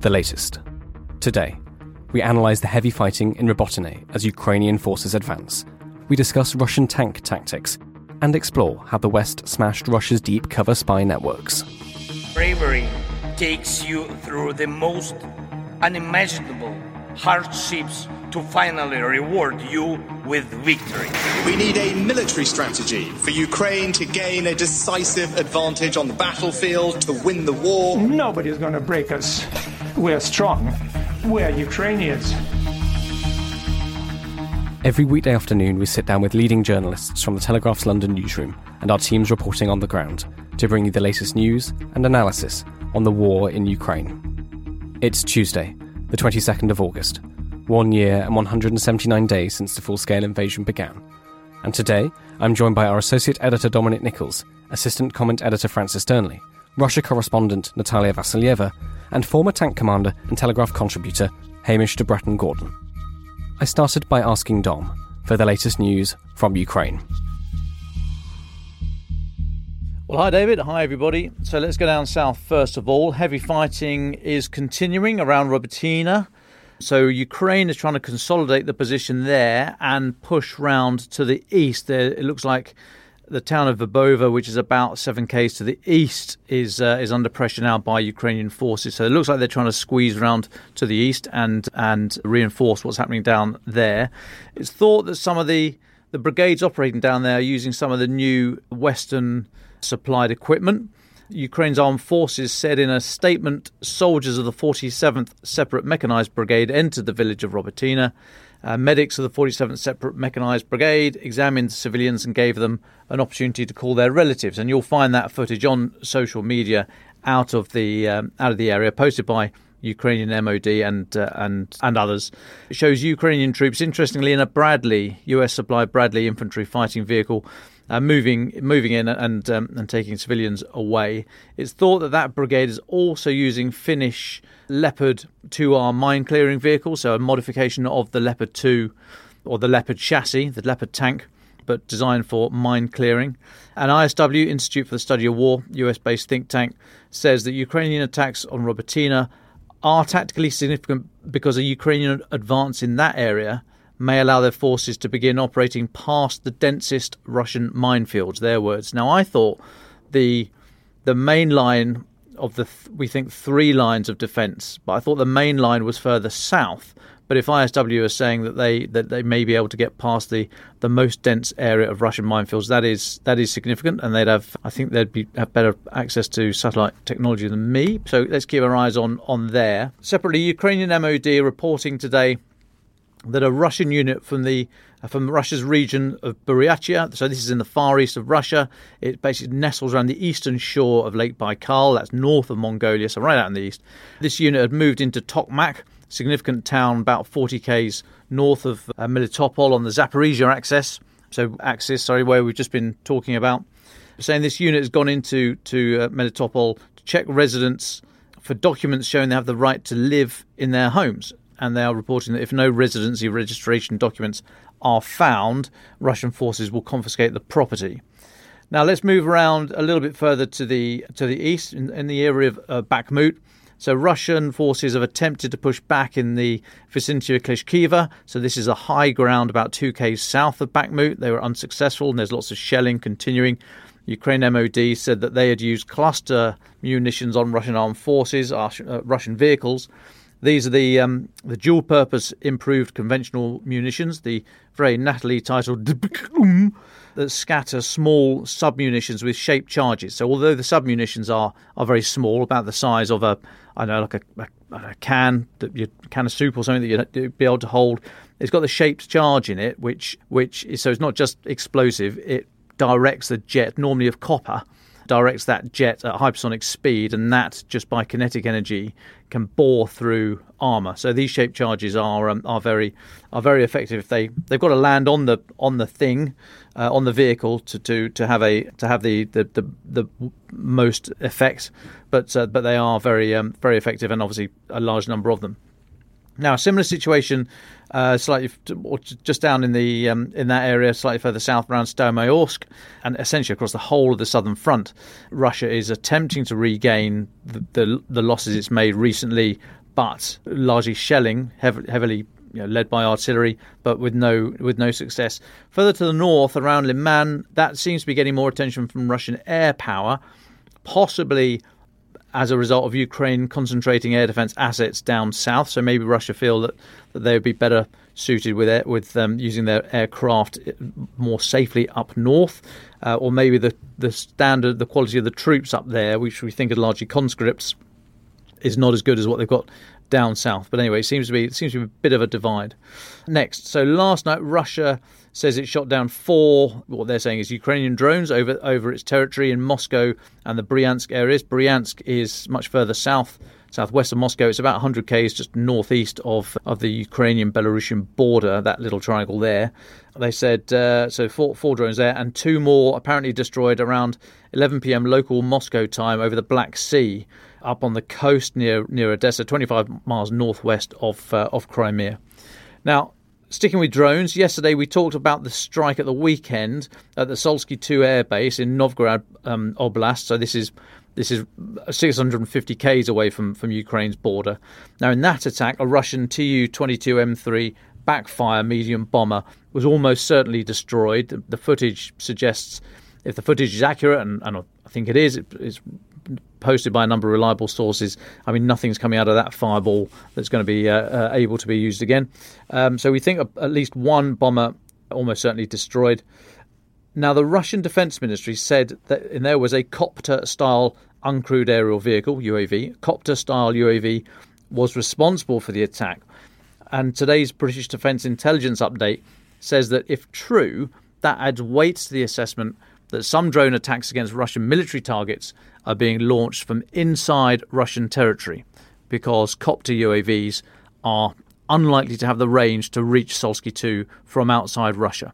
the latest. Today, we analyse the heavy fighting in Robotyne as Ukrainian forces advance. We discuss Russian tank tactics and explore how the West smashed Russia's deep cover spy networks. Bravery takes you through the most unimaginable hardships to finally reward you with victory. We need a military strategy for Ukraine to gain a decisive advantage on the battlefield, to win the war. Nobody's going to break us. We're strong. We're Ukrainians. Every weekday afternoon, we sit down with leading journalists from the Telegraph's London newsroom and our teams reporting on the ground to bring you the latest news and analysis on the war in Ukraine. It's Tuesday, the 22nd of August, one year and 179 days since the full scale invasion began. And today, I'm joined by our associate editor Dominic Nicholls, assistant comment editor Francis Dearnley, Russia correspondent Nataliya Vasilyeva, and former tank commander and Telegraph contributor Hamish de Bretton Gordon. I started by asking Dom for the latest news from Ukraine. Well, hi, David. Hi, everybody. So let's go down south first of all. Heavy fighting is continuing around Robotyne. So Ukraine is trying to consolidate the position there and push round to the east. There, it looks like the town of Verbove, which is about seven k's to the east, is uh, is under pressure now by Ukrainian forces. So it looks like they're trying to squeeze around to the east and and reinforce what's happening down there. It's thought that some of the the brigades operating down there are using some of the new Western supplied equipment. Ukraine's armed forces said in a statement soldiers of the 47th Separate Mechanized Brigade entered the village of Robotyne. Uh, medics of the 47th Separate Mechanized Brigade examined civilians and gave them an opportunity to call their relatives. And you'll find that footage on social media out of the um, out of the area, posted by Ukrainian MOD and uh, and and others. It shows Ukrainian troops, interestingly, in a Bradley US supplied Bradley infantry fighting vehicle uh, moving moving in and um, and taking civilians away. It's thought that that brigade is also using Finnish Leopard 2R mine clearing vehicles, so a modification of the Leopard 2 or the Leopard chassis, the Leopard tank, but designed for mine clearing. An ISW Institute for the Study of War, US-based think tank, says that Ukrainian attacks on Robotyne are tactically significant because a Ukrainian advance in that area may allow their forces to begin operating past the densest Russian minefields. Their words. Now, I thought the the main line of the th- we think three lines of defence, but I thought the main line was further south. But if ISW are saying that they that they may be able to get past the, the most dense area of Russian minefields, that is that is significant, and they'd have I think they'd be have better access to satellite technology than me. So let's keep our eyes on on there. Separately, Ukrainian MOD reporting today that a Russian unit from the from Russia's region of Buryatia, so this is in the far east of Russia. It basically nestles around the eastern shore of Lake Baikal. That's north of Mongolia, so right out in the east. This unit had moved into Tokmak, significant town about 40 k's north of uh, on the Zaporizhia axis. So axis, sorry, where we've just been talking about. Saying this unit has gone into to uh, Melitopol to check residents for documents showing they have the right to live in their homes and they are reporting that if no residency registration documents are found, Russian forces will confiscate the property. Now let's move around a little bit further to the to the east in, in the area of uh, Bakhmut. So Russian forces have attempted to push back in the vicinity of Klishchiivka. So this is a high ground about 2k south of Bakhmut. They were unsuccessful, and there's lots of shelling continuing. Ukraine MOD said that they had used cluster munitions on Russian armed forces, uh, Russian vehicles. These are the um, the dual purpose improved conventional munitions, the very nattily titled that scatter small submunitions with shaped charges. So although the submunitions are are very small, about the size of a I know like a, a, a can that you can of soup or something that you'd be able to hold, it's got the shaped charge in it, which which is, so it's not just explosive. It directs the jet, normally of copper, directs that jet at hypersonic speed, and that just by kinetic energy can bore through armor. So these shaped charges are um, are very are very effective. They they've got to land on the on the thing, uh, on the vehicle to, to to have a to have the the the, the most effect, but uh, but they are very um, very effective, and obviously a large number of them. Now, a similar situation, uh, slightly just down in the um, in that area, slightly further south around Staromayorsk, and essentially across the whole of the southern front, Russia is attempting to regain the the, the losses it's made recently, but largely shelling heavily, heavily you know, led by artillery, but with no with no success. Further to the north, around Liman, that seems to be getting more attention from Russian air power, possibly as a result of Ukraine concentrating air defense assets down south. So maybe Russia feel that, that they would be better suited with it, with um, using their aircraft more safely up north, uh, or maybe the the standard, the quality of the troops up there, which we think are largely conscripts, is not as good as what they've got down south. But anyway, it seems to be it seems to be a bit of a divide. Next, so last night Russia says it shot down four, what they're saying is Ukrainian drones over over its territory in Moscow and the Bryansk areas. Bryansk is much further south, southwest of Moscow. It's about 100 k's just northeast of, of the Ukrainian Belarusian border, that little triangle there. They said uh, so four, four drones there, and two more apparently destroyed around 11 p.m. local Moscow time over the Black Sea, up on the coast near near Odessa, 25 miles northwest of uh, of Crimea. Now, Sticking with drones, yesterday we talked about the strike at the weekend at the Soltsy 2 air base in Novgorod um, Oblast. So this is this is 650 k's away from, from Ukraine's border. Now, in that attack, a Russian Tu 22M3 backfire medium bomber was almost certainly destroyed. The, the, footage suggests, if the footage is accurate, and, and I think it is, it, it's posted by a number of reliable sources. I mean, nothing's coming out of that fireball that's going to be uh, uh, able to be used again. Um, so we think at least one bomber almost certainly destroyed. Now, the Russian Defense Ministry said that there was a copter style uncrewed aerial vehicle, UAV. Copter style UAV was responsible for the attack. And today's British Defence Intelligence update says that if true, that adds weight to the assessment that some drone attacks against Russian military targets are being launched from inside Russian territory because copter UAVs are unlikely to have the range to reach Soltsy 2 from outside Russia.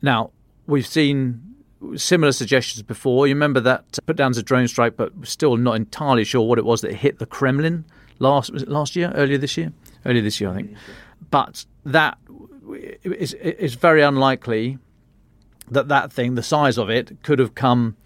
Now, we've seen similar suggestions before. You remember that put down as a drone strike, but still not entirely sure what it was that hit the Kremlin last was it last year, earlier this year, earlier this year, I think. But that is is very unlikely that that thing, the size of it, could have come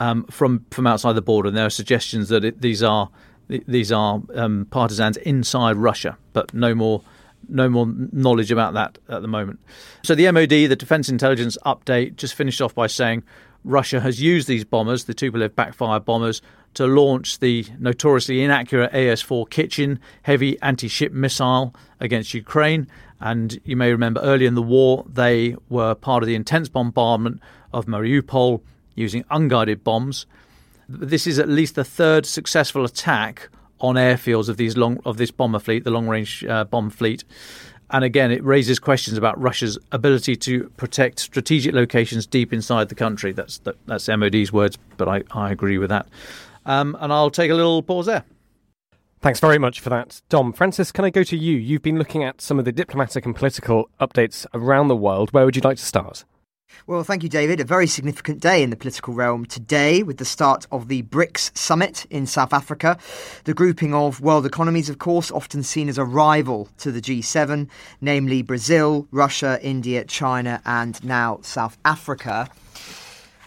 um, from from outside the border. And there are suggestions that it, these are these are um, partisans inside Russia, but no more no more knowledge about that at the moment. So the MOD, the Defence Intelligence Update, just finished off by saying Russia has used these bombers, the Tupolev backfire bombers, to launch the notoriously inaccurate AS-4 Kitchen heavy anti-ship missile against Ukraine. And you may remember early in the war, they were part of the intense bombardment of Mariupol using unguided bombs. This is at least the third successful attack on airfields of these long of this bomber fleet, the long range uh, bomb fleet. And again, it raises questions about Russia's ability to protect strategic locations deep inside the country. That's that, that's MOD's words, but I, I agree with that. Um, and I'll take a little pause there. Thanks very much for that, Dom. Francis, can I go to you? You've been looking at some of the diplomatic and political updates around the world. Where would you like to start? Well, thank you, David. A very significant day in the political realm today with the start of the BRICS summit in South Africa. The grouping of world economies, of course, often seen as a rival to the G7, namely Brazil, Russia, India, China, and now South Africa.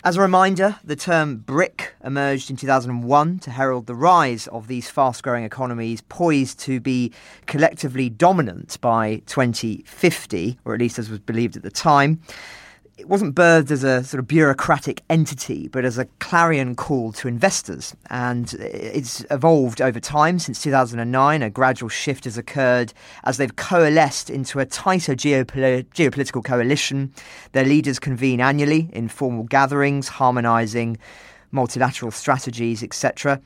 As a reminder, the term BRIC emerged in 2001 to herald the rise of these fast growing economies poised to be collectively dominant by 2050, or at least as was believed at the time it wasn't birthed as a sort of bureaucratic entity, but as a clarion call to investors. And it's evolved over time. Since 2009, a gradual shift has occurred as they've coalesced into a tighter geopol- geopolitical coalition. Their leaders convene annually in formal gatherings, harmonising multilateral strategies, etc.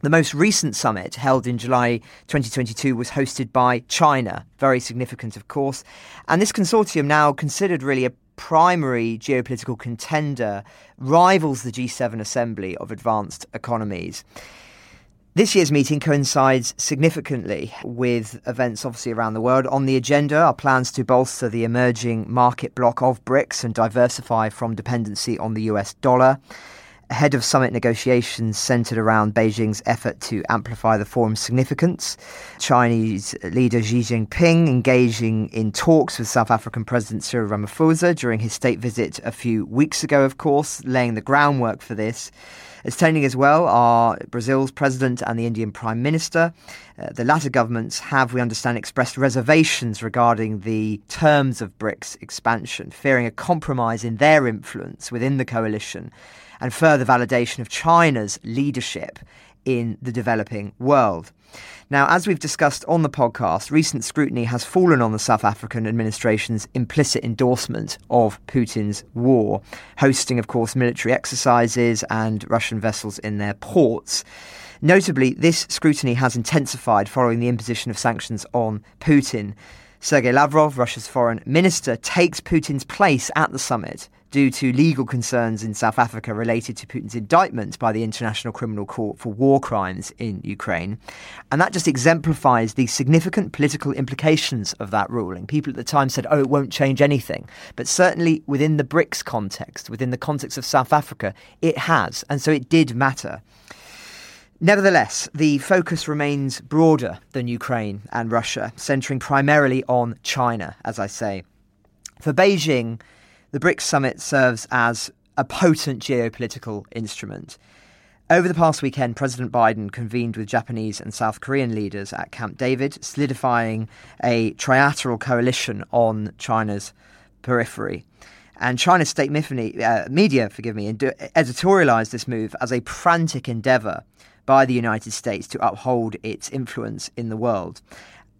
The most recent summit, held in July 2022, was hosted by China, very significant, of course. And this consortium, now considered really a primary geopolitical contender rivals the G7 assembly of advanced economies. This year's meeting coincides significantly with events obviously around the world. On the agenda are plans to bolster the emerging market bloc of BRICS and diversify from dependency on the US dollar ahead of summit negotiations centered around Beijing's effort to amplify the forum's significance. Chinese leader Xi Jinping engaging in talks with South African President Cyril Ramaphosa during his state visit a few weeks ago, of course, laying the groundwork for this. Attending as well are Brazil's president and the Indian prime minister. Uh, the latter governments have, we understand, expressed reservations regarding the terms of BRICS expansion, fearing a compromise in their influence within the coalition and further validation of China's leadership in the developing world. Now, as we've discussed on the podcast, recent scrutiny has fallen on the South African administration's implicit endorsement of Putin's war, hosting, of course, military exercises and Russian vessels in their ports. Notably, this scrutiny has intensified following the imposition of sanctions on Putin. Sergei Lavrov, Russia's foreign minister, takes Putin's place at the summit due to legal concerns in South Africa related to Putin's indictment by the International Criminal Court for war crimes in Ukraine. And that just exemplifies the significant political implications of that ruling. People at the time said, oh, it won't change anything. But certainly within the BRICS context, within the context of South Africa, it has. And so it did matter. Nevertheless, the focus remains broader than Ukraine and Russia, centering primarily on China, as I say. For Beijing, the BRICS summit serves as a potent geopolitical instrument. Over the past weekend, President Biden convened with Japanese and South Korean leaders at Camp David, solidifying a trilateral coalition on China's periphery. And China's state uh, media, forgive me, editorialized this move as a frantic endeavor by the United States to uphold its influence in the world.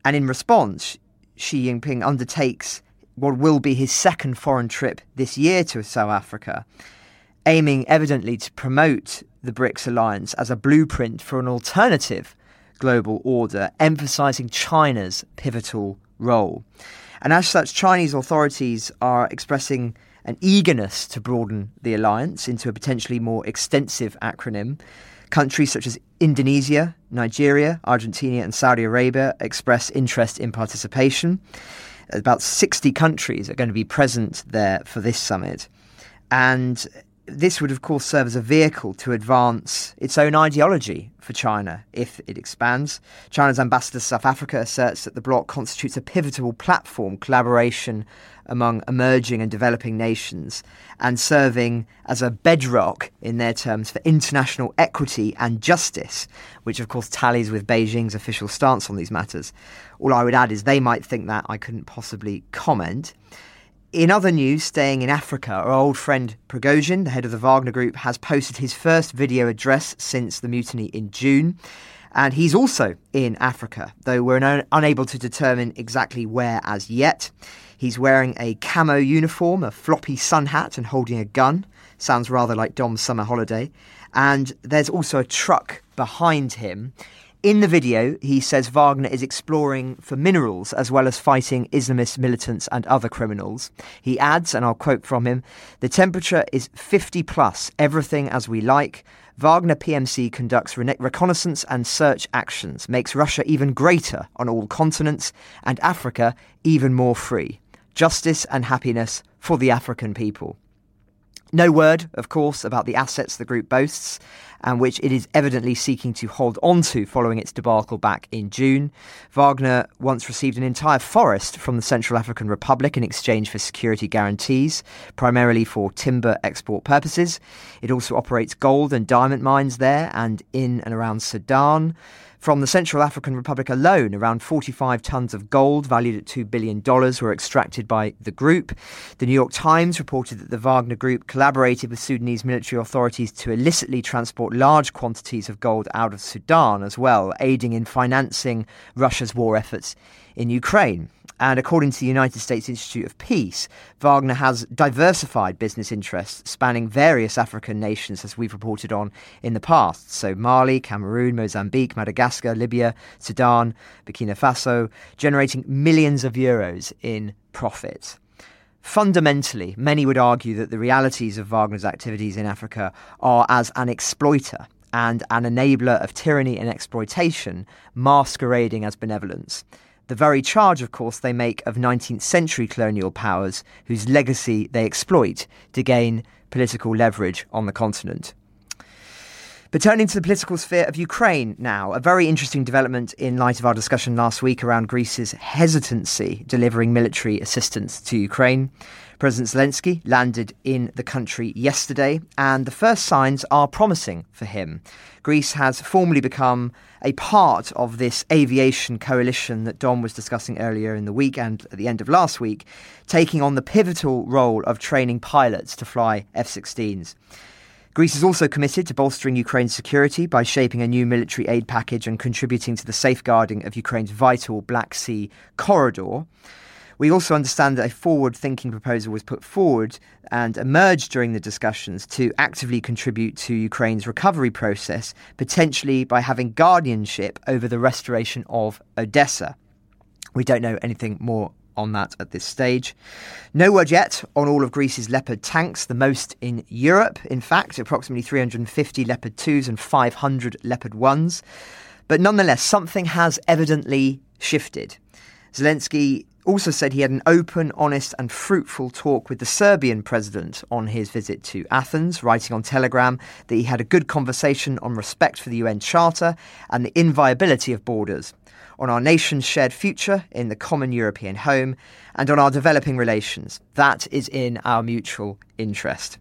And in response, Xi Jinping undertakes what will be his second foreign trip this year to South Africa, aiming evidently to promote the BRICS alliance as a blueprint for an alternative global order, emphasizing China's pivotal role. And as such, Chinese authorities are expressing an eagerness to broaden the alliance into a potentially more extensive acronym. Countries such as Indonesia, Nigeria, Argentina, and Saudi Arabia express interest in participation. About 60 countries are going to be present there for this summit. And this would, of course, serve as a vehicle to advance its own ideology for China if it expands. China's ambassador to South Africa asserts that the bloc constitutes a pivotal platform collaboration among emerging and developing nations and serving as a bedrock, in their terms, for international equity and justice, which, of course, tallies with Beijing's official stance on these matters. All I would add is they might think that I couldn't possibly comment. In other news, staying in Africa, our old friend Prigozhin, the head of the Wagner Group, has posted his first video address since the mutiny in June. And he's also in Africa, though we're un- unable to determine exactly where as yet. He's wearing a camo uniform, a floppy sun hat, and holding a gun. Sounds rather like Dom's summer holiday. And there's also a truck behind him. In the video, he says Wagner is exploring for minerals as well as fighting Islamist militants and other criminals. He adds, and I'll quote from him The temperature is 50 plus, everything as we like. Wagner PMC conducts re- reconnaissance and search actions, makes Russia even greater on all continents, and Africa even more free. Justice and happiness for the African people. No word, of course, about the assets the group boasts and which it is evidently seeking to hold on to following its debacle back in June. Wagner once received an entire forest from the Central African Republic in exchange for security guarantees, primarily for timber export purposes. It also operates gold and diamond mines there and in and around Sudan. From the Central African Republic alone, around 45 tons of gold, valued at $2 billion, were extracted by the group. The New York Times reported that the Wagner Group collaborated with Sudanese military authorities to illicitly transport large quantities of gold out of Sudan as well, aiding in financing Russia's war efforts in Ukraine. And according to the United States Institute of Peace, Wagner has diversified business interests spanning various African nations, as we've reported on in the past. So, Mali, Cameroon, Mozambique, Madagascar, Libya, Sudan, Burkina Faso, generating millions of euros in profit. Fundamentally, many would argue that the realities of Wagner's activities in Africa are as an exploiter and an enabler of tyranny and exploitation, masquerading as benevolence the very charge, of course, they make of 19th century colonial powers whose legacy they exploit to gain political leverage on the continent. But turning to the political sphere of Ukraine now, a very interesting development in light of our discussion last week around Greece's hesitancy delivering military assistance to Ukraine. President Zelensky landed in the country yesterday, and the first signs are promising for him. Greece has formally become a part of this aviation coalition that Dom was discussing earlier in the week and at the end of last week, taking on the pivotal role of training pilots to fly F 16s. Greece is also committed to bolstering Ukraine's security by shaping a new military aid package and contributing to the safeguarding of Ukraine's vital Black Sea corridor. We also understand that a forward thinking proposal was put forward and emerged during the discussions to actively contribute to Ukraine's recovery process, potentially by having guardianship over the restoration of Odessa. We don't know anything more on that at this stage. No word yet on all of Greece's Leopard tanks, the most in Europe, in fact, approximately 350 Leopard 2s and 500 Leopard 1s. But nonetheless, something has evidently shifted. Zelensky also said he had an open, honest, and fruitful talk with the Serbian president on his visit to Athens, writing on Telegram that he had a good conversation on respect for the UN Charter and the inviolability of borders, on our nation's shared future in the common European home, and on our developing relations. That is in our mutual interest.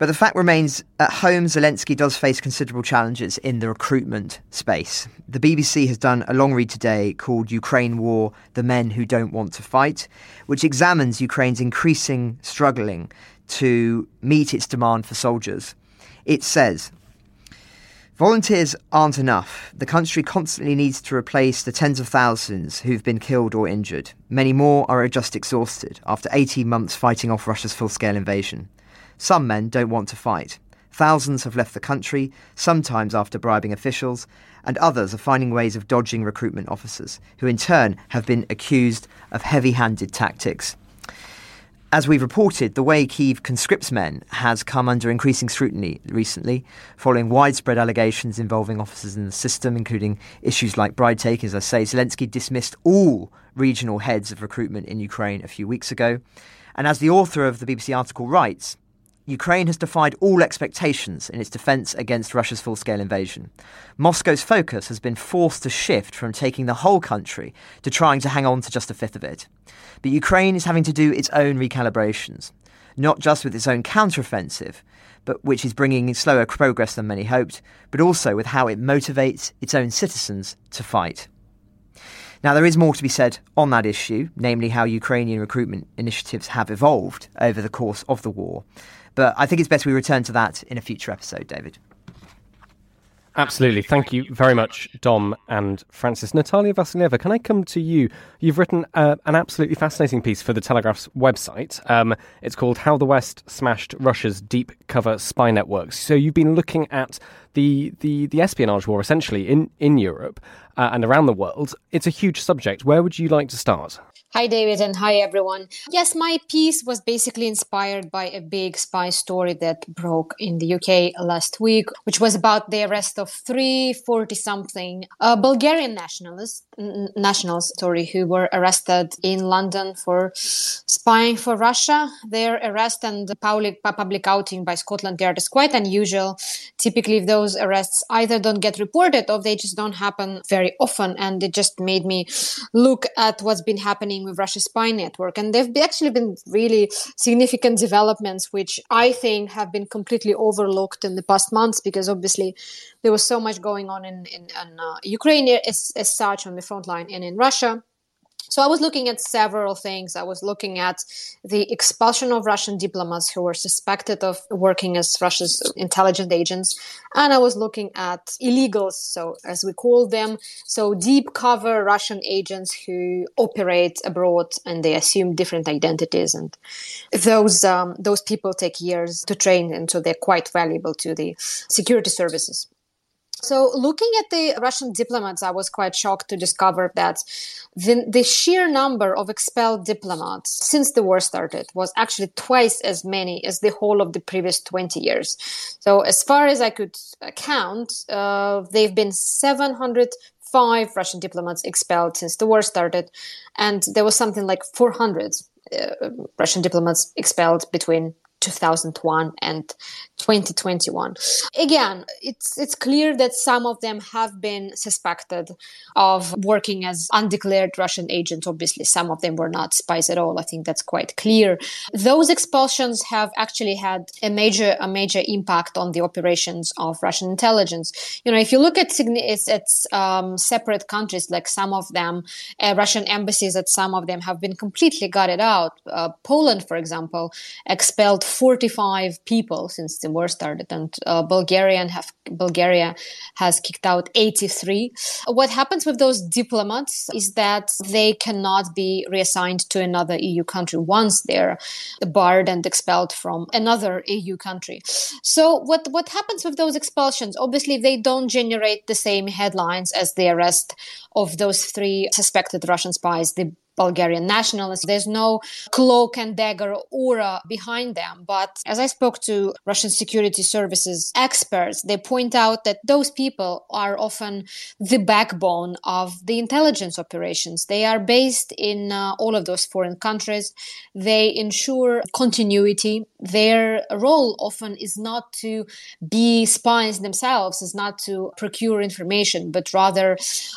But the fact remains at home, Zelensky does face considerable challenges in the recruitment space. The BBC has done a long read today called Ukraine War The Men Who Don't Want to Fight, which examines Ukraine's increasing struggling to meet its demand for soldiers. It says, Volunteers aren't enough. The country constantly needs to replace the tens of thousands who've been killed or injured. Many more are just exhausted after 18 months fighting off Russia's full scale invasion. Some men don't want to fight. Thousands have left the country, sometimes after bribing officials, and others are finding ways of dodging recruitment officers, who in turn have been accused of heavy handed tactics. As we've reported, the way Kiev conscripts men has come under increasing scrutiny recently, following widespread allegations involving officers in the system, including issues like bride taking. As I say, Zelensky dismissed all regional heads of recruitment in Ukraine a few weeks ago. And as the author of the BBC article writes, Ukraine has defied all expectations in its defence against Russia's full scale invasion. Moscow's focus has been forced to shift from taking the whole country to trying to hang on to just a fifth of it. But Ukraine is having to do its own recalibrations, not just with its own counteroffensive, but which is bringing slower progress than many hoped, but also with how it motivates its own citizens to fight. Now, there is more to be said on that issue, namely how Ukrainian recruitment initiatives have evolved over the course of the war. But I think it's best we return to that in a future episode, David. Absolutely. Thank you very much, Dom and Francis. Nataliya Vasilyeva, can I come to you? You've written uh, an absolutely fascinating piece for the Telegraph's website. Um, it's called How the West Smashed Russia's Deep Cover Spy Networks. So you've been looking at the, the, the espionage war essentially in, in Europe uh, and around the world. It's a huge subject. Where would you like to start? Hi, David, and hi, everyone. Yes, my piece was basically inspired by a big spy story that broke in the UK last week, which was about the arrest of three 40 something uh, Bulgarian nationalists, n- nationals, sorry, who were arrested in London for spying for Russia. Their arrest and public, public outing by Scotland Yard is quite unusual. Typically, those arrests either don't get reported or they just don't happen very often, and it just made me look at what's been happening with Russia's spy network. And there've actually been really significant developments, which I think have been completely overlooked in the past months because obviously there was so much going on in, in, in uh, Ukraine as, as such on the front line and in Russia. So I was looking at several things. I was looking at the expulsion of Russian diplomats who were suspected of working as Russia's intelligence agents. And I was looking at illegals, so as we call them, so deep cover Russian agents who operate abroad and they assume different identities. And those, um, those people take years to train, and so they're quite valuable to the security services. So, looking at the Russian diplomats, I was quite shocked to discover that the, the, sheer number of expelled diplomats since the war started was actually twice as many as the whole of the previous 20 years. So, as far as I could count, uh, they've been 705 Russian diplomats expelled since the war started, and there was something like 400 uh, Russian diplomats expelled between 2001 and 2021. Again, it's it's clear that some of them have been suspected of working as undeclared Russian agents. Obviously, some of them were not spies at all. I think that's quite clear. Those expulsions have actually had a major a major impact on the operations of Russian intelligence. You know, if you look at it's, it's um, separate countries, like some of them, uh, Russian embassies at some of them have been completely gutted out. Uh, Poland, for example, expelled 45 people since the war started, and uh, Bulgarian have Bulgaria has kicked out 83. What happens with those diplomats is that they cannot be reassigned to another EU country once they're barred and expelled from another EU country. So what what happens with those expulsions? Obviously, they don't generate the same headlines as the arrest of those three suspected Russian spies. The Bulgarian nationalists. There's no cloak and dagger aura behind them. But as I spoke to Russian security services experts, they point out that those people are often the backbone of the intelligence operations. They are based in uh, all of those foreign countries. They ensure continuity. Their role often is not to be spies themselves, is not to procure information, but rather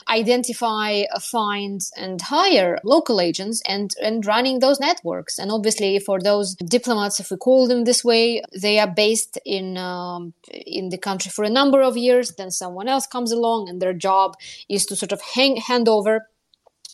identify, find, and hire local local agents and and running those networks. And obviously, for those diplomats, if we call them this way, they are based in um, in the country for a number of years. Then someone else comes along, and their job is to sort of hang, hand over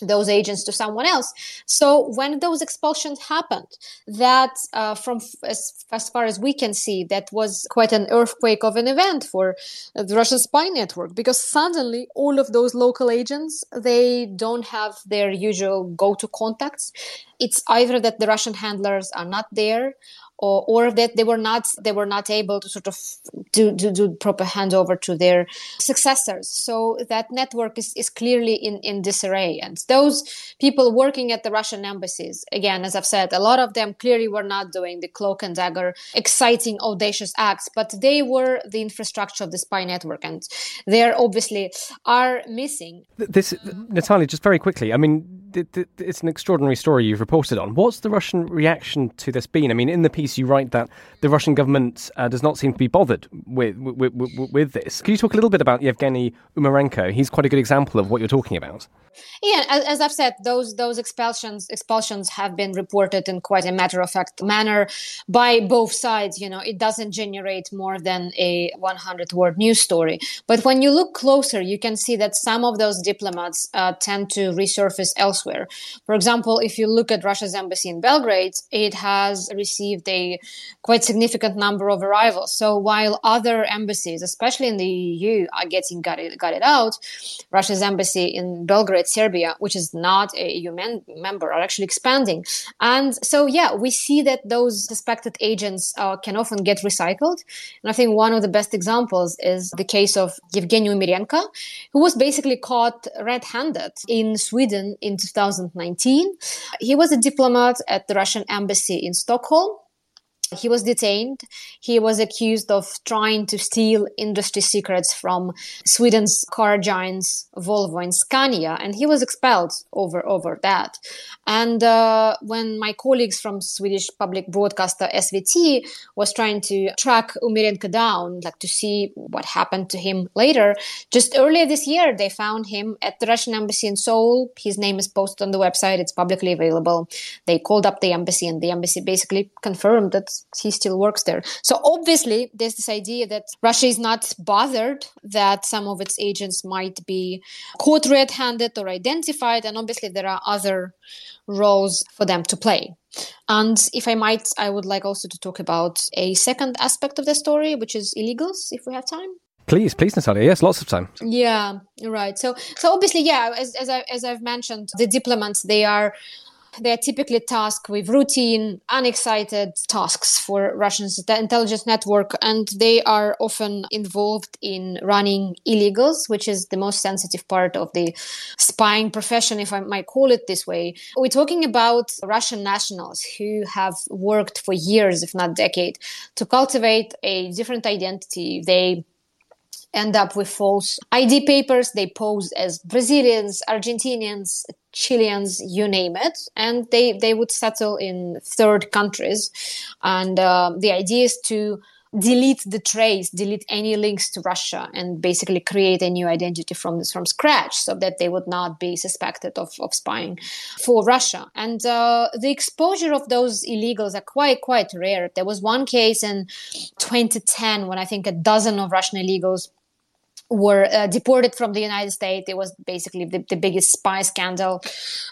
those agents to someone else. So when those expulsions happened, that uh, from as, as far as we can see, that was quite an earthquake of an event for the Russian spy network because suddenly all of those local agents they don't have their usual go-to contacts. It's either that the Russian handlers are not there or, or that they were not they were not able to sort of do, do, do proper handover to their successors. So that network is, is clearly in, in disarray. And those people working at the Russian embassies, again, as I've said, a lot of them clearly were not doing the cloak and dagger, exciting, audacious acts, but they were the infrastructure of the spy network. And they obviously are missing. This, Nataliya, just very quickly, I mean, it's an extraordinary story you've reported on. What's the Russian reaction to this been? I mean, in the piece you write that the Russian government uh, does not seem to be bothered with, with, with, with this. Can you talk a little bit about Yevgeny Umerenko? He's quite a good example of what you're talking about. Yeah, as, I've said, those those expulsions expulsions have been reported in quite a matter of fact manner by both sides. You know, it doesn't generate more than a 100 word news story. But when you look closer, you can see that some of those diplomats uh, tend to resurface elsewhere. For example, if you look at Russia's embassy in Belgrade, it has received a quite significant number of arrivals. So while other embassies, especially in the EU, are getting gutted out, Russia's embassy in Belgrade Serbia, which is not a EU men- member, are actually expanding. And so, yeah, we see that those suspected agents uh, can often get recycled. And I think one of the best examples is the case of Yevgeny Umerenko, who was basically caught red handed in Sweden in 2019. He was a diplomat at the Russian embassy in Stockholm He was detained. He was accused of trying to steal industry secrets from Sweden's car giants Volvo and Scania, and he was expelled over over that. And uh, when my colleagues from Swedish public broadcaster SVT was trying to track Umerenko down, like to see what happened to him later, just earlier this year they found him at the Russian embassy in Seoul. His name is posted on the website; it's publicly available. They called up the embassy, and the embassy basically confirmed that he still works there. So obviously, there's this idea that Russia is not bothered that some of its agents might be caught red-handed or identified, and obviously there are other roles for them to play. And if I might, I would like also to talk about a second aspect of the story, which is illegals, if we have time. Please, please, Nataliya. Yes, lots of time. Yeah, right. So, so obviously, yeah, as, as I as I've mentioned, the diplomats they are they are typically tasked with routine, unexcited tasks for Russia's intelligence network, and they are often involved in running illegals, which is the most sensitive part of the spying profession, if I might call it this way. We're talking about Russian nationals who have worked for years, if not decade, to cultivate a different identity. They end up with false ID papers. They pose as Brazilians, Argentinians, Chileans, you name it, and they they would settle in third countries. And uh, the idea is to delete the trace, delete any links to Russia, and basically create a new identity from from scratch, so that they would not be suspected of, of spying for Russia. And uh, the exposure of those illegals are quite quite rare. There was one case in 2010 when I think a dozen of Russian illegals were uh, deported from the United States. It was basically the, the, biggest spy scandal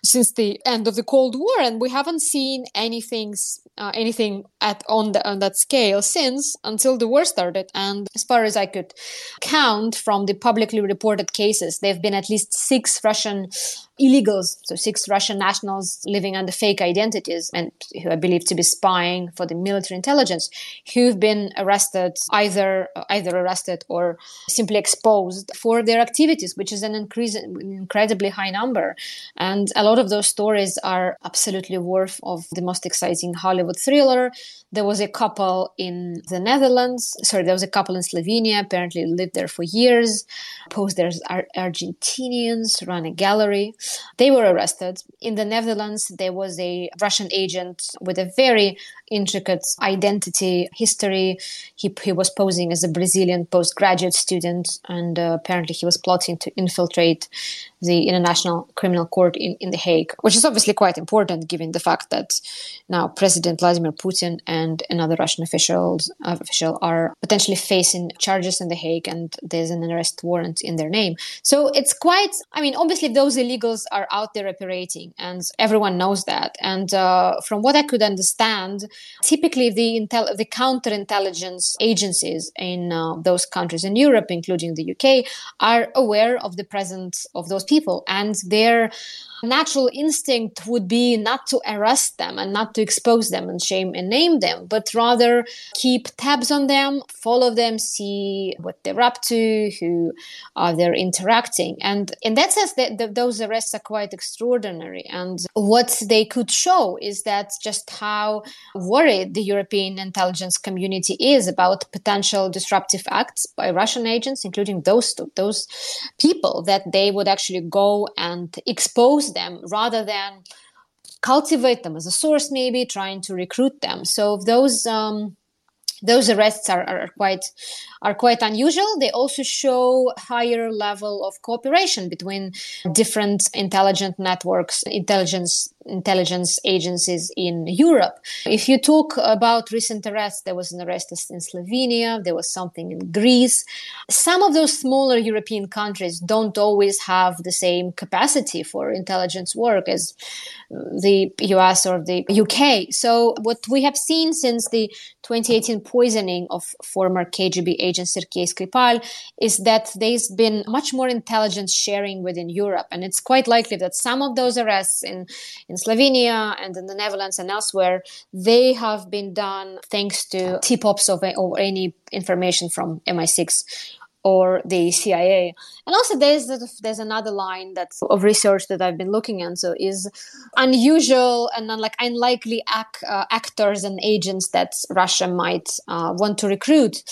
since the end of the Cold War, and we haven't seen anything uh, anything at on the, on that scale since until the war started. And as far as I could count from the publicly reported cases, there have been at least six Russian illegals, so six Russian nationals living under fake identities and who are believed to be spying for the military intelligence, who've been arrested, either either arrested or simply exposed for their activities, which is an increase, incredibly high number. And a lot of those stories are absolutely worth of the most exciting Hollywood thriller. There was a couple in the Netherlands. Sorry, there was a couple in Slovenia. Apparently, lived there for years. Posed there as Ar- Argentinians, run a gallery. They were arrested. In the Netherlands, there was a Russian agent with a very intricate identity history. He, he was posing as a Brazilian postgraduate student, and uh, apparently, he was plotting to infiltrate the International Criminal Court in, in The Hague, which is obviously quite important given the fact that now President Vladimir Putin and another Russian officials uh, official are potentially facing charges in The Hague, and there's an arrest warrant in their name. So it's quite. I mean, obviously those illegals are out there operating, and everyone knows that. And uh, from what I could understand, typically the intel- the counterintelligence agencies in uh, those countries in Europe, including the UK, are aware of the presence of those people and their natural instinct would be not to arrest them and not to expose them and shame and name them, but rather keep tabs on them, follow them, see what they're up to, who are they interacting. And in that sense, the, those arrests are quite extraordinary. And what they could show is that just how worried the European intelligence community is about potential disruptive acts by Russian agents, including those those people that they would actually go and expose them rather than cultivate them as a source maybe trying to recruit them so those um, those arrests are, are quite are quite unusual. They also show higher level of cooperation between different intelligent networks, intelligence intelligence agencies in Europe. If you talk about recent arrests, there was an arrest in Slovenia, there was something in Greece. Some of those smaller European countries don't always have the same capacity for intelligence work as the US or the UK. So what we have seen since the 2018 poisoning of former KGB agent Sergei Skripal is that there's been much more intelligence sharing within Europe. And it's quite likely that some of those arrests in, in Slovenia and in the Netherlands and elsewhere, they have been done thanks to tip-offs of or any information from MI6 or the CIA. And also, there's there's another line that's of research that I've been looking into is unusual and unlike unlikely ac- uh, actors and agents that Russia might uh, want to recruit.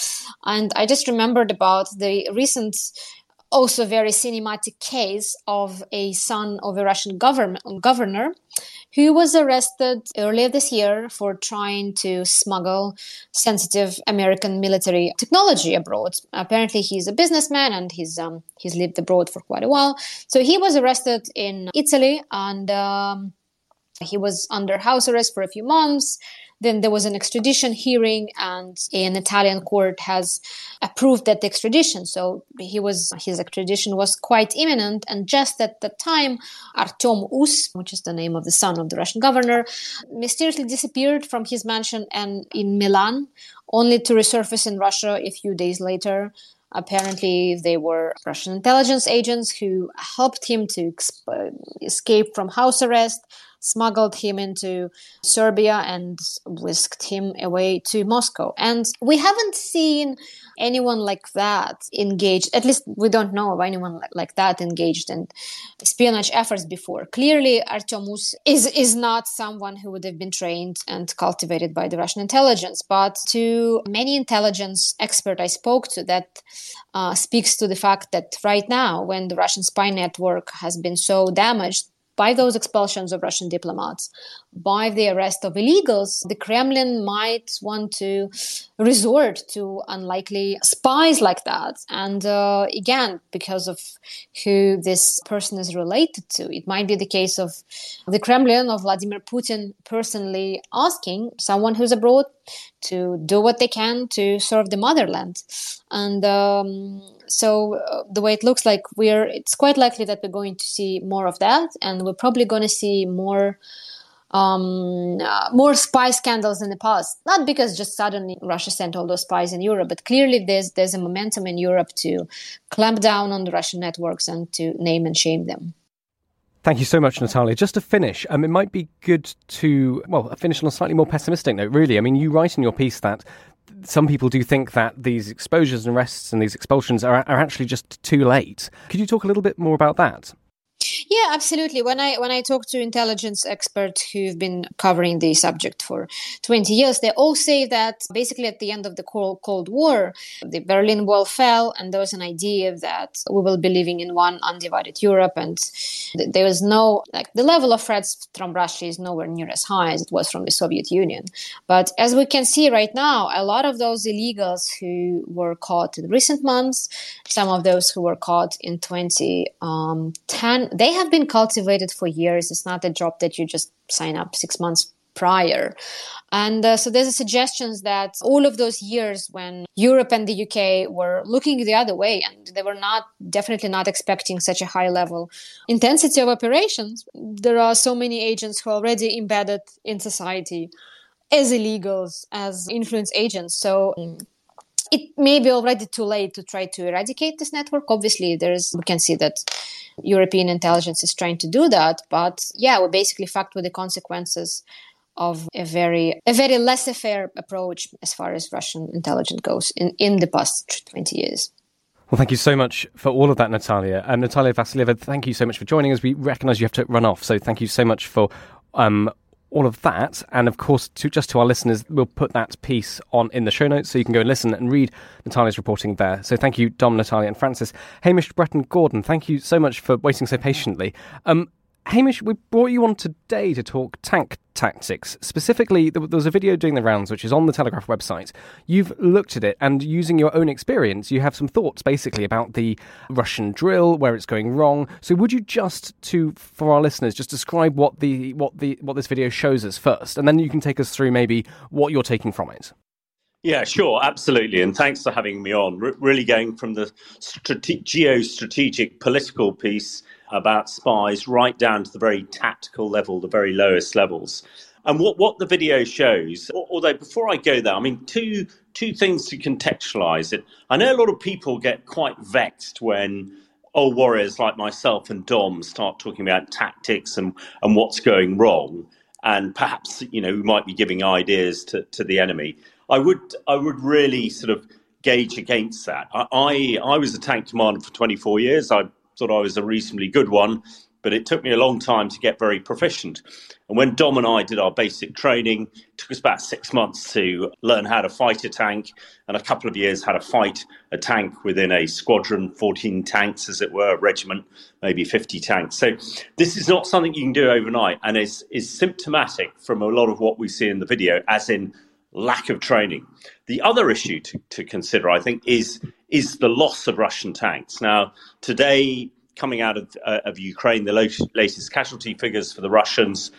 And I just remembered about the recent also very cinematic case of a son of a Russian government governor who was arrested earlier this year for trying to smuggle sensitive American military technology abroad. Apparently, he's a businessman and he's um, he's lived abroad for quite a while. So he was arrested in Italy and um, he was under house arrest for a few months. Then there was an extradition hearing, and an Italian court has approved that extradition. So he was his extradition was quite imminent. And just at the time, Artyom Uss, which is the name of the son of the Russian governor, mysteriously disappeared from his mansion and in Milan, only to resurface in Russia a few days later. Apparently, they were Russian intelligence agents who helped him to escape from house arrest, smuggled him into Serbia and whisked him away to Moscow. And we haven't seen anyone like that engaged, at least we don't know of anyone like that engaged in espionage efforts before. Clearly, Artyom Uss is, is not someone who would have been trained and cultivated by the Russian intelligence. But to many intelligence experts I spoke to, that uh, speaks to the fact that right now, when the Russian spy network has been so damaged, by those expulsions of Russian diplomats, by the arrest of illegals, the Kremlin might want to resort to unlikely spies like that. And uh, again, because of who this person is related to, it might be the case of the Kremlin, of Vladimir Putin personally asking someone who's abroad to do what they can to serve the motherland. And um, so uh, the way it looks like, we're it's quite likely that we're going to see more of that, and we're probably going to see more um, uh, more spy scandals in the past. Not because just suddenly Russia sent all those spies in Europe, but clearly there's there's a momentum in Europe to clamp down on the Russian networks and to name and shame them. Thank you so much, Nataliya. Just to finish, um, it might be good to, well, finish on a slightly more pessimistic note, really. I mean, you write in your piece that some people do think that these exposures and arrests and these expulsions are, are actually just too late. Could you talk a little bit more about that? Yeah, absolutely. When I when I talk to intelligence experts who've been covering the subject for 20 years, they all say that basically at the end of the Cold, War, the Berlin Wall fell, and there was an idea that we will be living in one undivided Europe, and th- there was no like the level of threats from Russia is nowhere near as high as it was from the Soviet Union. But as we can see right now, a lot of those illegals who were caught in recent months, some of those who were caught in 2010, um, they have been cultivated for years. It's not a job that you just sign up six months prior. And uh, so there's a suggestions that all of those years when Europe and the UK were looking the other way and they were not definitely not expecting such a high level intensity of operations, there are so many agents who are already embedded in society as illegals, as influence agents. So it may be already too late to try to eradicate this network. Obviously, there's we can see that European intelligence is trying to do that, but yeah, we're basically fucked with the consequences of a very a very laissez-faire approach as far as Russian intelligence goes in, in the past 20 years. Well, thank you so much for all of that, Nataliya. Um, Nataliya Vasilyeva, thank you so much for joining us. We recognise you have to run off, so thank you so much for um, all of that. And of course, to, just to our listeners, we'll put that piece on in the show notes so you can go and listen and read Nataliya's reporting there. So thank you, Dom, Nataliya, and Francis. Hamish, Bretton, Gordon, thank you so much for waiting so patiently. Um, Hamish, we brought you on today to talk tank tactics. Specifically, there was a video doing the rounds, which is on the Telegraph website. You've looked at it, and using your own experience, you have some thoughts basically about the Russian drill, where it's going wrong. So, would you just to for our listeners just describe what the what the what this video shows us first, and then you can take us through maybe what you're taking from it. Yeah, sure, absolutely. And thanks for having me on. R- really going from the strate- geostrategic political piece about spies right down to the very tactical level, the very lowest levels. And what, what the video shows, although before I go there, I mean, two, two things to contextualize it. I know a lot of people get quite vexed when old warriors like myself and Dom start talking about tactics and, and what's going wrong. And perhaps, you know, we might be giving ideas to, to the enemy. I would, I would really sort of gauge against that. I, I, I was a tank commander for 24 years. I thought I was a reasonably good one, but it took me a long time to get very proficient. And when Dom and I did our basic training, it took us about six months to learn how to fight a tank, and a couple of years how to fight a tank within a squadron, 14 tanks, as it were, a regiment, maybe 50 tanks. So this is not something you can do overnight, and is, is symptomatic from a lot of what we see in the video, as in lack of training. The other issue to, to consider, I think, is is the loss of Russian tanks. Now, today, coming out of, uh, of Ukraine, the latest casualty figures for the Russians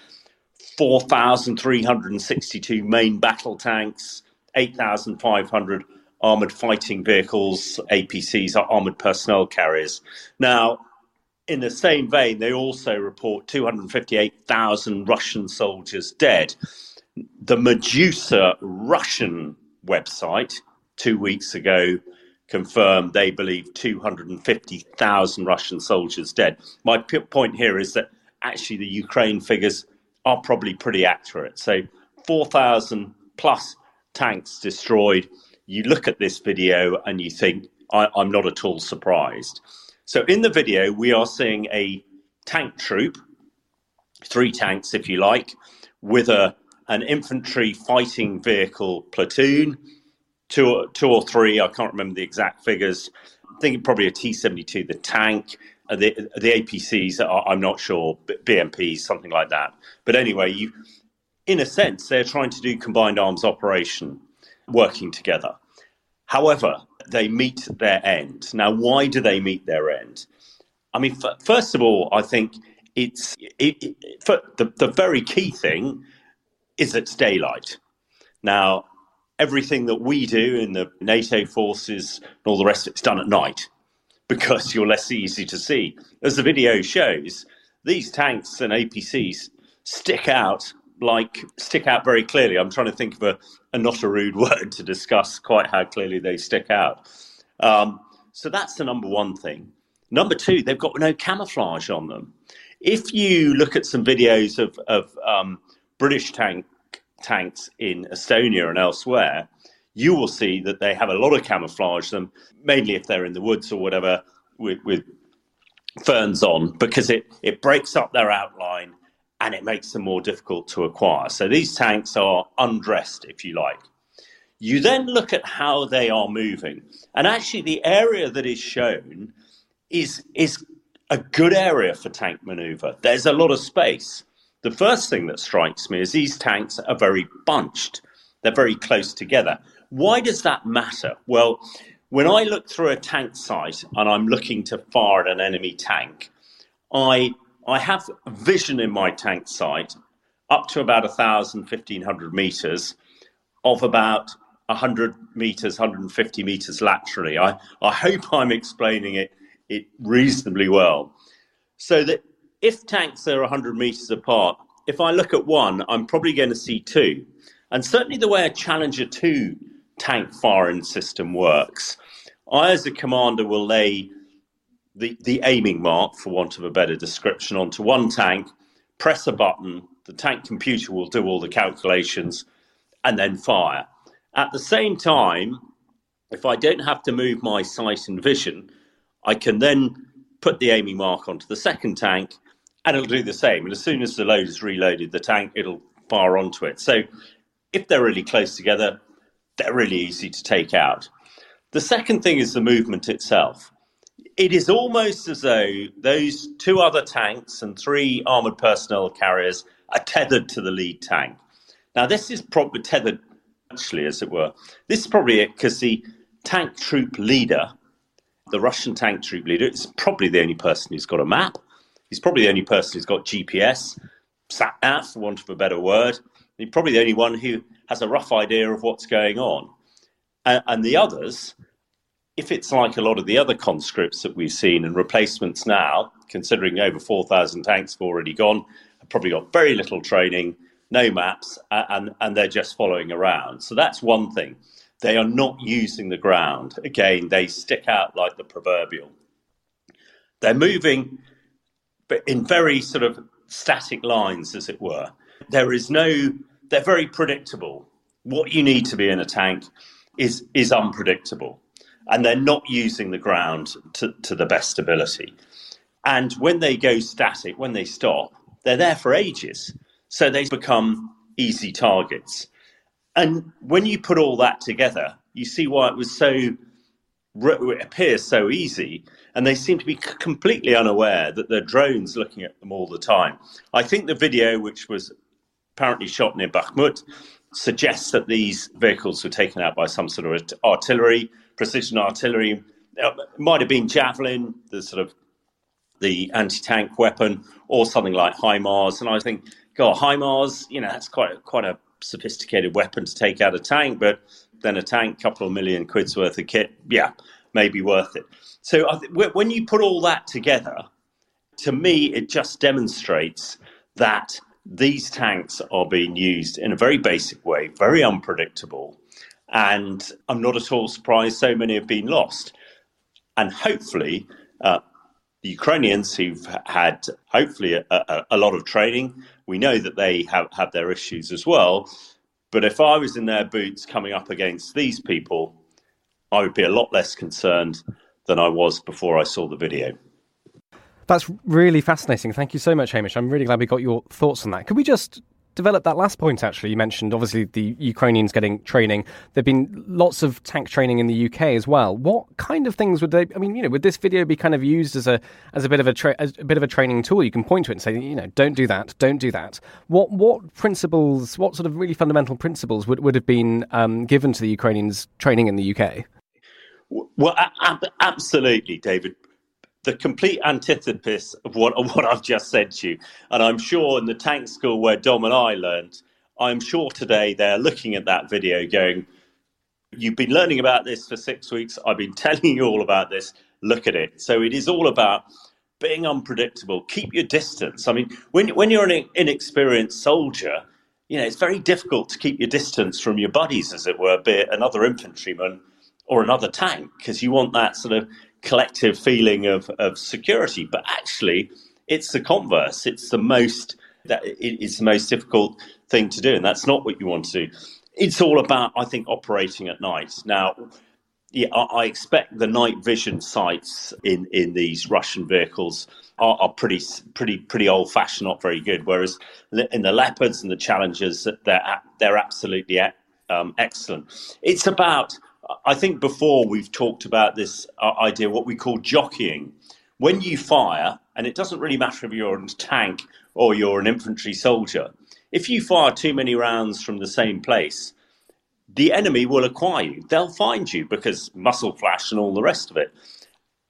4,362 main battle tanks, 8,500 armored fighting vehicles, APCs, armored personnel carriers. Now, in the same vein, they also report 258,000 Russian soldiers dead. The Meduza Russian website two weeks ago confirmed they believe 250,000 Russian soldiers dead. My p- point here is that actually the Ukraine figures are probably pretty accurate. So 4,000 plus tanks destroyed. You look at this video and you think, I- I'm not at all surprised. So in the video, we are seeing a tank troop, three tanks, if you like, with a an infantry fighting vehicle platoon two, two or three. I can't remember the exact figures. I think probably a T seventy two, the tank, uh, the the APCs. I'm not sure, BMPs, something like that. But anyway, you, in a sense, they're trying to do combined arms operation, working together. However, they meet their end. Now, why do they meet their end? I mean, f- first of all, I think it's it, it, the the very key thing is it's daylight. Now, everything that we do in the NATO forces and all the rest of it's done at night because you're less easy to see. As the video shows, these tanks and APCs stick out like stick out very clearly. I'm trying to think of a, a not a rude word to discuss quite how clearly they stick out. Um, so that's the number one thing. Number two, they've got no camouflage on them. If you look at some videos of, of um, British tank tanks in Estonia and elsewhere, you will see that they have a lot of camouflage them, mainly if they're in the woods or whatever with, with ferns on, because it, it breaks up their outline and it makes them more difficult to acquire. So these tanks are undressed, if you like. You then look at how they are moving, and actually, the area that is shown is is a good area for tank maneuver. There's a lot of space. The first thing that strikes me is these tanks are very bunched. They're very close together. Why does that matter? Well, when I look through a tank sight and I'm looking to fire at an enemy tank, I I have vision in my tank sight up to about 1,000, 1,500 meters of about 100 meters, 150 meters laterally. I, I hope I'm explaining it, it reasonably well. So that if tanks are 100 meters apart, if I look at one, I'm probably going to see two. And certainly the way a Challenger 2 tank firing system works, I, as a commander, will lay the, the aiming mark, for want of a better description, onto one tank, press a button, the tank computer will do all the calculations, and then fire. At the same time, if I don't have to move my sight and vision, I can then put the aiming mark onto the second tank and it'll do the same. And as soon as the load is reloaded, the tank it'll fire onto it. So if they're really close together, they're really easy to take out. The second thing is the movement itself. It is almost as though those two other tanks and three armored personnel carriers are tethered to the lead tank. Now, this is probably tethered, actually, as it were. This is probably it because the tank troop leader, the Russian tank troop leader, is probably the only person who's got a map He's probably the only person who's got GPS, sat nav, for want of a better word. He's probably the only one who has a rough idea of what's going on. And, and the others, if it's like a lot of the other conscripts that we've seen and replacements now, considering over 4,000 tanks have already gone, have probably got very little training, no maps, and, and they're just following around. So that's one thing. They are not using the ground. Again, they stick out like the proverbial. They're moving but in very sort of static lines, as it were. There is no, they're very predictable. What you need to be in a tank, is is unpredictable, and they're not using the ground to, to the best ability. And when they go static, when they stop, they're there for ages, so they become easy targets. And when you put all that together, you see why it was so it appears so easy and they seem to be completely unaware that there are drones looking at them all the time. I think the video, which was apparently shot near Bakhmut, suggests that these vehicles were taken out by some sort of artillery, precision artillery. Uh, it might have been Javelin, the sort of the anti-tank weapon, or something like HIMARS. And I think, God, HIMARS, you know, that's quite quite a sophisticated weapon to take out a tank, but then a tank, couple of million quid's worth of kit, yeah, maybe worth it. So th- when you put all that together, to me, it just demonstrates that these tanks are being used in a very basic way, very unpredictable. And I'm not at all surprised so many have been lost. And hopefully, uh, the Ukrainians who've had hopefully a, a, a, lot of training, we know that they have, have their issues as well. But if I was in their boots coming up against these people, I would be a lot less concerned than I was before I saw the video. That's really fascinating. Thank you so much, Hamish. I'm really glad we got your thoughts on that. Could we just develop that last point, actually? You mentioned obviously the Ukrainians getting training. There have been lots of tank training in the UK as well. What kind of things would they? I mean, you know, would this video be kind of used as a as a bit of a, tra- a bit of a training tool? You can point to it and say, you know, don't do that, don't do that. What what principles? What sort of really fundamental principles would would have been um, given to the Ukrainians training in the UK? Well, absolutely, David the complete antithesis of what, of what I've just said to you. And I'm sure in the tank school where Dom and I learned, I'm sure today they're looking at that video going, You've been learning about this for six weeks. I've been telling you all about this. Look at it. So it is all about being unpredictable. Keep your distance. I mean, when, when you're an inexperienced soldier, you know, it's very difficult to keep your distance from your buddies, as it were, be it another infantryman or another tank, because you want that sort of collective feeling of, of security. But actually, it's the converse. It's the most that it is the most difficult thing to do, and that's not what you want to do. It's all about, I think, operating at night. Now, yeah, I expect the night vision sights in, in these Russian vehicles are, are pretty pretty pretty old fashioned, not very good. Whereas in the Leopards and the Challengers, they're they're absolutely um, excellent. It's about I think before we've talked about this uh, idea, what we call jockeying. When you fire, and it doesn't really matter if you're a tank or you're an infantry soldier, if you fire too many rounds from the same place, the enemy will acquire you. They'll find you because muzzle flash and all the rest of it.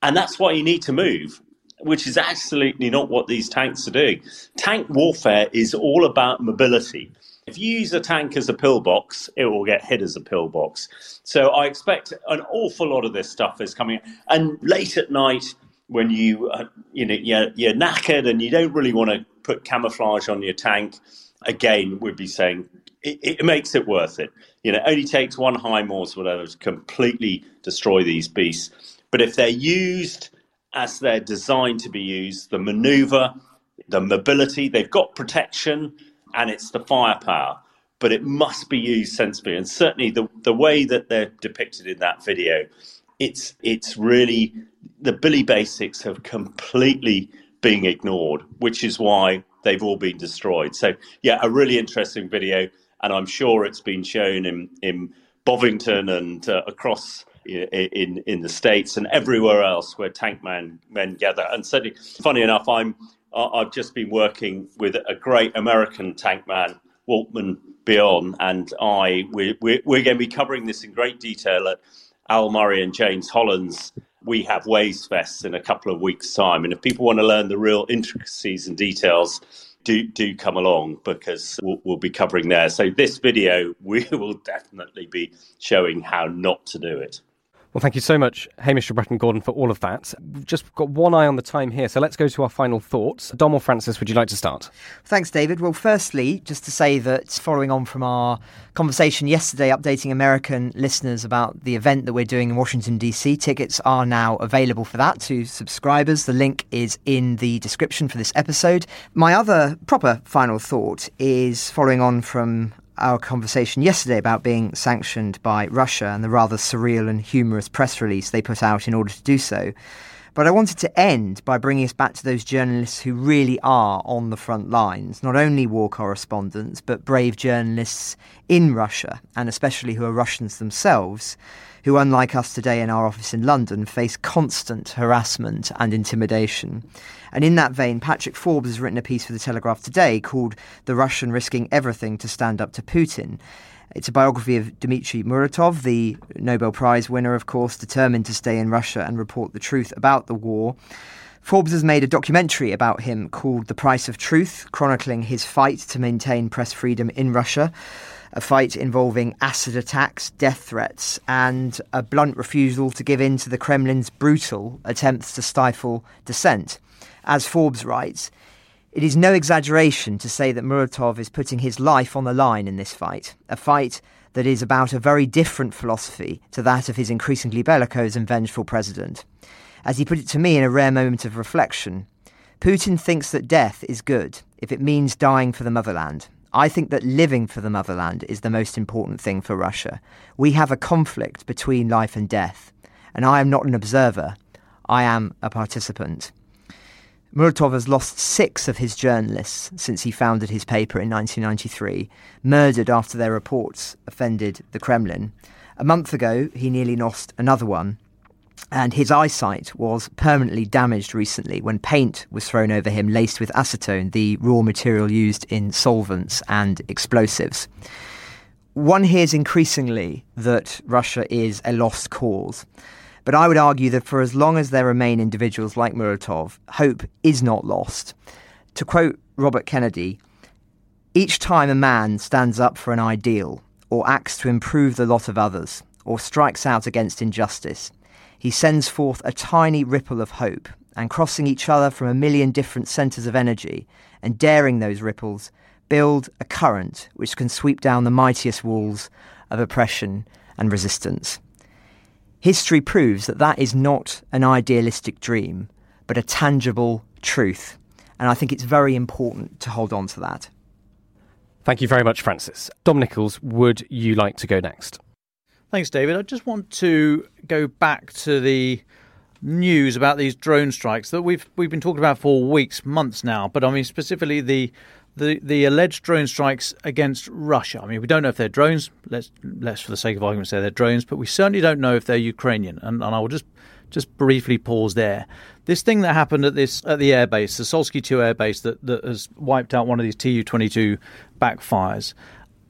And that's why you need to move, which is absolutely not what these tanks are doing. Tank warfare is all about mobility. If you use a tank as a pillbox, it will get hit as a pillbox. So I expect an awful lot of this stuff is coming. And late at night, when you uh, you know you're, you're knackered and you don't really want to put camouflage on your tank, again, we'd be saying it, it, makes it worth it. You know, it only takes one HIMARS whatever to completely destroy these beasts. But if they're used as they're designed to be used, the maneuver, the mobility, they've got protection, and it's the firepower, but it must be used sensibly. And certainly the the way that they're depicted in that video, it's it's really the Billy basics have completely been ignored, which is why they've all been destroyed. So yeah, a really interesting video, and I'm sure it's been shown in in Bovington and uh, across in in the states and everywhere else where tank men men gather. And certainly, funny enough, I'm I've just been working with a great American tank man, Waltman Bjorn, and I. We're, we're, we're going to be covering this in great detail at Al Murray and James Holland's we have Ways Fest in a couple of weeks' time. And if people want to learn the real intricacies and details, do do come along because we'll, we'll, be covering there. So this video, we will definitely be showing how not to do it. Well, thank you so much, Hamish Bretton Gordon, for all of that. We've just got one eye on the time here, so let's go to our final thoughts. Dom or Francis, would you like to start? Thanks, David. Well, firstly, just to say that following on from our conversation yesterday, updating American listeners about the event that we're doing in Washington, D.C., tickets are now available for that to subscribers. The link is in the description for this episode. My other proper final thought is following on from our conversation yesterday about being sanctioned by Russia and the rather surreal and humorous press release they put out in order to do so. But I wanted to end by bringing us back to those journalists who really are on the front lines, not only war correspondents, but brave journalists in Russia, and especially who are Russians themselves, who, unlike us today in our office in London, face constant harassment and intimidation. And in that vein, Patrick Forbes has written a piece for The Telegraph today called The Russian Risking Everything to Stand Up to Putin. It's a biography of Dmitry Muratov, the Nobel Prize winner, of course, determined to stay in Russia and report the truth about the war. Forbes has made a documentary about him called The Price of Truth, chronicling his fight to maintain press freedom in Russia a fight involving acid attacks, death threats, and a blunt refusal to give in to the Kremlin's brutal attempts to stifle dissent. As Forbes writes, it is no exaggeration to say that Muratov is putting his life on the line in this fight, a fight that is about a very different philosophy to that of his increasingly bellicose and vengeful president. As he put it to me in a rare moment of reflection, Putin thinks that death is good if it means dying for the motherland. I think that living for the motherland is the most important thing for Russia. We have a conflict between life and death, and I am not an observer, I am a participant. Muratov has lost six of his journalists since he founded his paper in 1993, murdered after their reports offended the Kremlin. A month ago, he nearly lost another one and his eyesight was permanently damaged recently when paint was thrown over him laced with acetone, the raw material used in solvents and explosives. One hears increasingly that Russia is a lost cause. But I would argue that for as long as there remain individuals like Muratov, hope is not lost. To quote Robert Kennedy, each time a man stands up for an ideal, or acts to improve the lot of others, or strikes out against injustice, he sends forth a tiny ripple of hope, and crossing each other from a million different centres of energy, and daring those ripples, build a current which can sweep down the mightiest walls of oppression and resistance. History proves that that is not an idealistic dream, but a tangible truth. And I think it's very important to hold on to that. Thank you very much, Francis. Dom Nicholls, would you like to go next? Thanks, David. I just want to go back to the news about these drone strikes that we've we've been talking about for weeks, months now. But I mean specifically the the the alleged drone strikes against Russia. I mean, we don't know if they're drones. Let's let's for the sake of argument say they're drones, but we certainly don't know if they're Ukrainian. And, and I will just just briefly pause there. This thing that happened at this at the airbase, the Soltsy 2 airbase that, that has wiped out one of these Tu 22 backfires.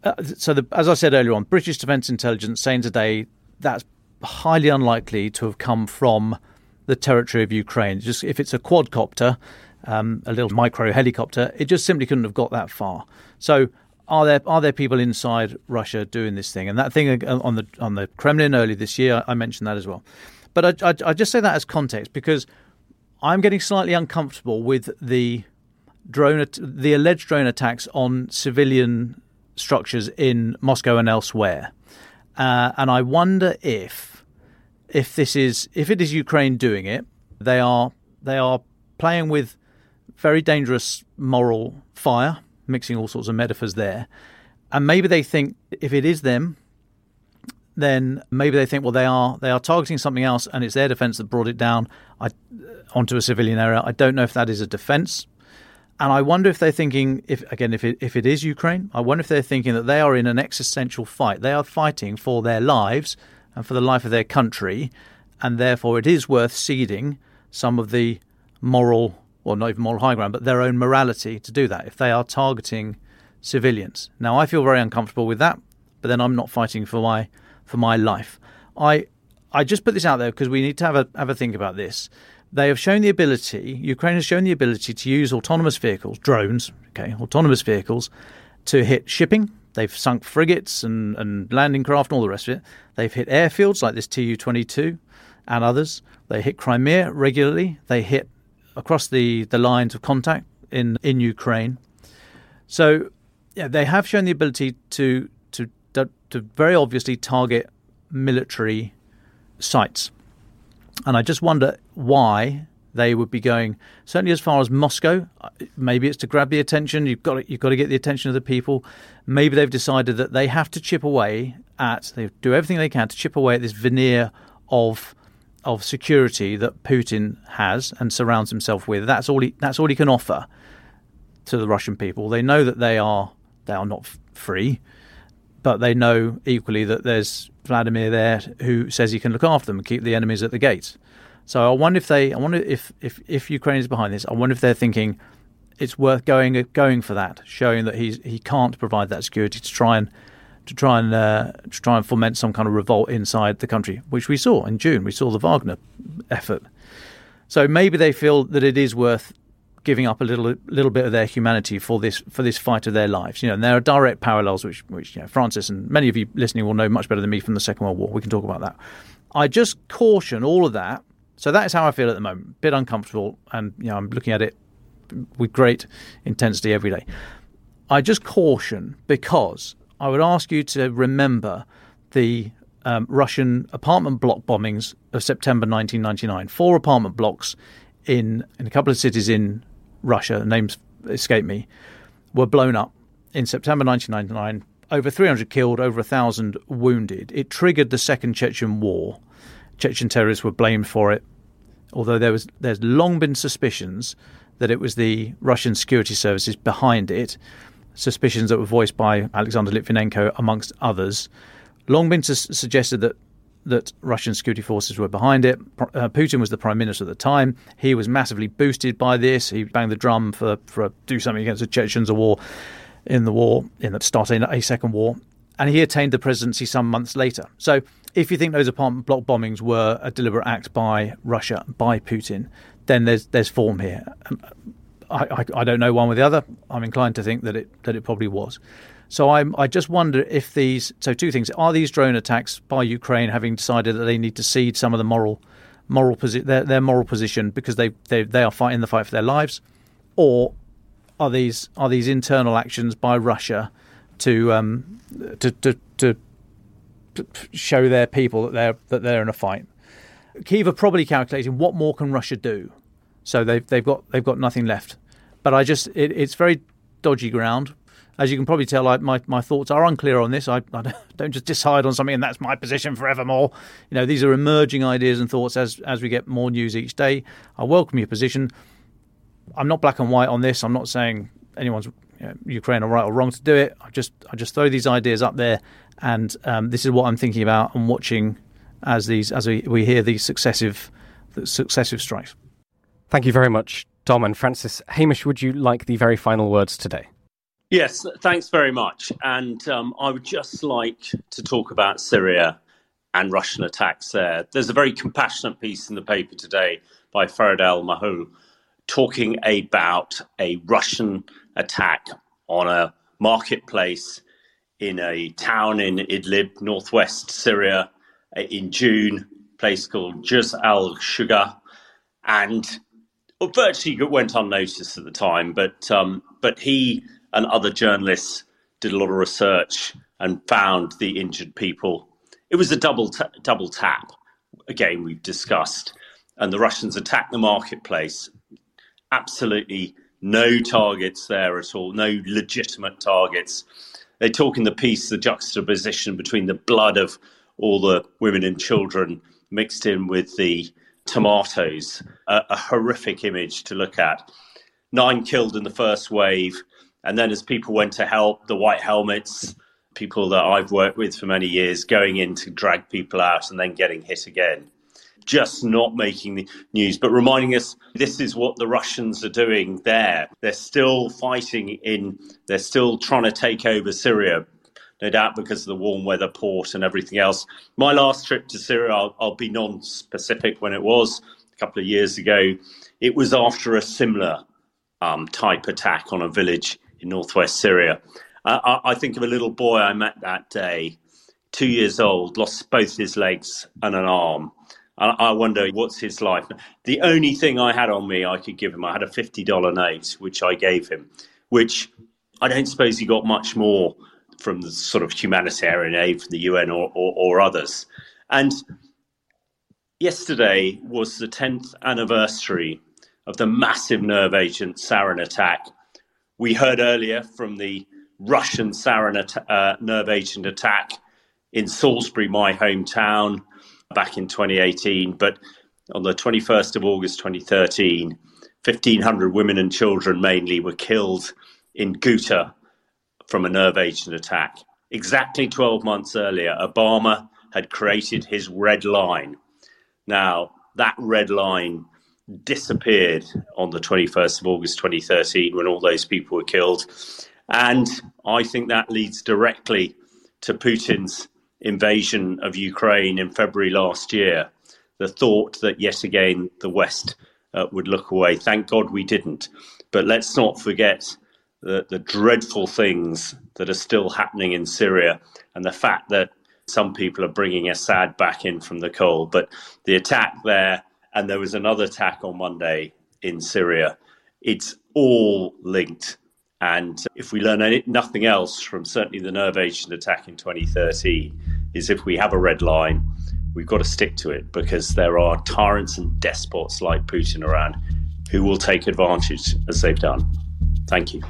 Uh, so, the, as I said earlier on, British Defence Intelligence saying today that's highly unlikely to have come from the territory of Ukraine. Just if it's a quadcopter, um, a little micro helicopter, it just simply couldn't have got that far. So, are there are there people inside Russia doing this thing? And that thing uh, on the on the Kremlin early this year, I mentioned that as well. But I, I, I just say that as context because I'm getting slightly uncomfortable with the drone, the alleged drone attacks on civilian structures in Moscow and elsewhere. Uh, and I wonder if if this is if it is Ukraine doing it, they are they are playing with very dangerous moral fire, mixing all sorts of metaphors there. And maybe they think if it is them, then maybe they think well they are they are targeting something else and it's their defense that brought it down I, onto a civilian area. I don't know if that is a defense and I wonder if they're thinking, if again, if it, if it is Ukraine, I wonder if they're thinking that they are in an existential fight. They are fighting for their lives and for the life of their country, and therefore it is worth ceding some of the moral, or not even moral high ground, but their own morality to do that if they are targeting civilians. Now, I feel very uncomfortable with that, but then I'm not fighting for my for my life. I I just put this out there because we need to have a have a think about this they have shown the ability, Ukraine has shown the ability to use autonomous vehicles, drones, okay, autonomous vehicles, to hit shipping. They've sunk frigates and, and landing craft and all the rest of it. They've hit airfields like this Tu 22 and others. They hit Crimea regularly. They hit across the, the lines of contact in, in Ukraine. So, yeah, they have shown the ability to, to, to very obviously target military sites. And I just wonder why they would be going certainly as far as Moscow. Maybe it's to grab the attention. You've got to, you've got to get the attention of the people. Maybe they've decided that they have to chip away at they do everything they can to chip away at this veneer of of security that Putin has and surrounds himself with. That's all he that's all he can offer to the Russian people. They know that they are they are not free, but they know equally that there's Vladimir there who says he can look after them and keep the enemies at the gates. So I wonder if they I wonder if if if Ukraine is behind this. I wonder if they're thinking it's worth going going for that, showing that he's he can't provide that security to try and to try and uh, to try and foment some kind of revolt inside the country, which we saw in June. We saw the Wagner effort. So maybe they feel that it is worth giving up a little little bit of their humanity for this for this fight of their lives. You know, and there are direct parallels which which you know, Francis and many of you listening will know much better than me from the Second World War. We can talk about that. I just caution all of that. So that is how I feel at the moment. A Bit uncomfortable, and you know, I'm looking at it with great intensity every day. I just caution because I would ask you to remember the um, Russian apartment block bombings of September 1999. Four apartment blocks in in a couple of cities in Russia, names escape me, were blown up in September 1999. Over 300 killed, over 1,000 wounded. It triggered the Second Chechen War. Chechen terrorists were blamed for it, although there was there's long been suspicions that it was the Russian security services behind it suspicions that were voiced by Alexander Litvinenko, amongst others. Long been su- suggested that that Russian security forces were behind it. Uh, Putin was the prime minister at the time. He was massively boosted by this. He banged the drum for for do something against the Chechens, a war in the war in the starting a second war, and he attained the presidency some months later. So, if you think those apartment block bombings were a deliberate act by Russia by Putin, then there's there's form here. I, I, I, don't know one with the other. I'm inclined to think that it that it probably was. So I I just wonder if these so two things are these drone attacks by Ukraine having decided that they need to cede some of the moral moral posi- their their moral position because they they they are fighting the fight for their lives, or are these are these internal actions by Russia to um to to, to show their people that they're that they're in a fight. Kiev are probably calculating what more can Russia do so they've they've got they've got nothing left. But I just it, it's very dodgy ground. As you can probably tell, I, my my thoughts are unclear on this. I, I don't just decide on something and that's my position forevermore. You know, these are emerging ideas and thoughts as as we get more news each day. I welcome your position. I'm not black and white on this. I'm not saying anyone's you know, Ukraine are right or wrong to do it. I just I just throw these ideas up there, and um, this is what I'm thinking about and watching as these as we, we hear these successive successive strikes. Thank you very much, Dom and Francis. Hamish, would you like the very final words today? Yes, thanks very much. And um, I would just like to talk about Syria and Russian attacks there. There's a very compassionate piece in the paper today by Farid Al Mahul talking about a Russian attack on a marketplace in a town in Idlib, northwest Syria, in June, place called Jisr al Shughur. And virtually went unnoticed at the time, but um, but he and other journalists did a lot of research and found the injured people. It was a double t- double tap. Again, we've discussed, and the Russians attacked the marketplace. Absolutely no targets there at all. No legitimate targets. They talk in the piece the juxtaposition between the blood of all the women and children mixed in with the tomatoes, a, a horrific image to look at. Nine killed in the first wave, and then as people went to help, the white helmets, people that I've worked with for many years, going in to drag people out and then getting hit again. Just not making the news, but reminding us this is what the Russians are doing there. They're still fighting in, they're still trying to take over Syria no doubt because of the warm weather port and everything else. My last trip to Syria, I'll, I'll be non specific when it was, a couple of years ago. It was after a similar um, type attack on a village in northwest Syria. Uh, I, I, think of a little boy I met that day, two years old, lost both his legs and an arm. I, wonder what's his life. The only thing I had on me I could give him, I had a $50 note, which I gave him, which I don't suppose he got much more from the sort of humanitarian aid from the UN or, or, or others. And yesterday was the 10th anniversary of the massive nerve agent sarin attack. We heard earlier from the Russian sarin at- uh, nerve agent attack in Salisbury, my hometown, back in 2018. But on the 21st of August 2013, 1,500 women and children mainly were killed in Ghouta from a nerve agent attack. Exactly 12 months earlier, Obama had created his red line. Now, that red line disappeared on the 21st of August 2013 when all those people were killed. And I think that leads directly to Putin's invasion of Ukraine in February last year. The thought that yet again the West uh, would look away. Thank God we didn't. But let's not forget the, the dreadful things that are still happening in Syria and the fact that some people are bringing Assad back in from the cold. But the attack there, and there was another attack on Monday in Syria, it's all linked. And if we learn any, nothing else from certainly the nerve agent attack in 2013, is if we have a red line, we've got to stick to it because there are tyrants and despots like Putin around who will take advantage as they've done. Thank you.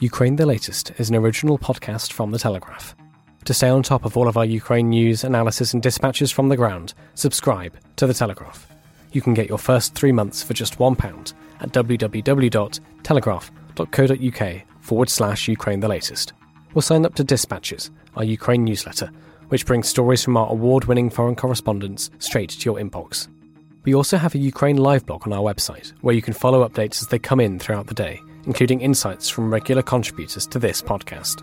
Ukraine the Latest is an original podcast from The Telegraph. To stay on top of all of our Ukraine news, analysis, and dispatches from the ground, subscribe to The Telegraph. You can get your first three months for just £1 at www.telegraph.co.uk forward slash Ukraine the Latest. Or sign up to Dispatches, our Ukraine newsletter, which brings stories from our award winning foreign correspondents straight to your inbox. We also have a Ukraine live blog on our website, where you can follow updates as they come in throughout the day including insights from regular contributors to this podcast.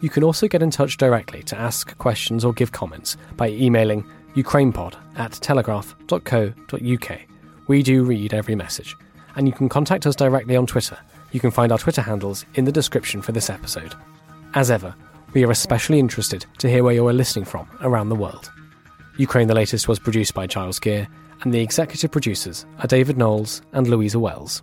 You can also get in touch directly to ask questions or give comments by emailing ukrainepod at telegraph.co.uk. We do read every message, and you can contact us directly on Twitter. You can find our Twitter handles in the description for this episode. As ever, we are especially interested to hear where you are listening from around the world. Ukraine the Latest was produced by Giles Gear, and the executive producers are David Knowles and Louisa Wells.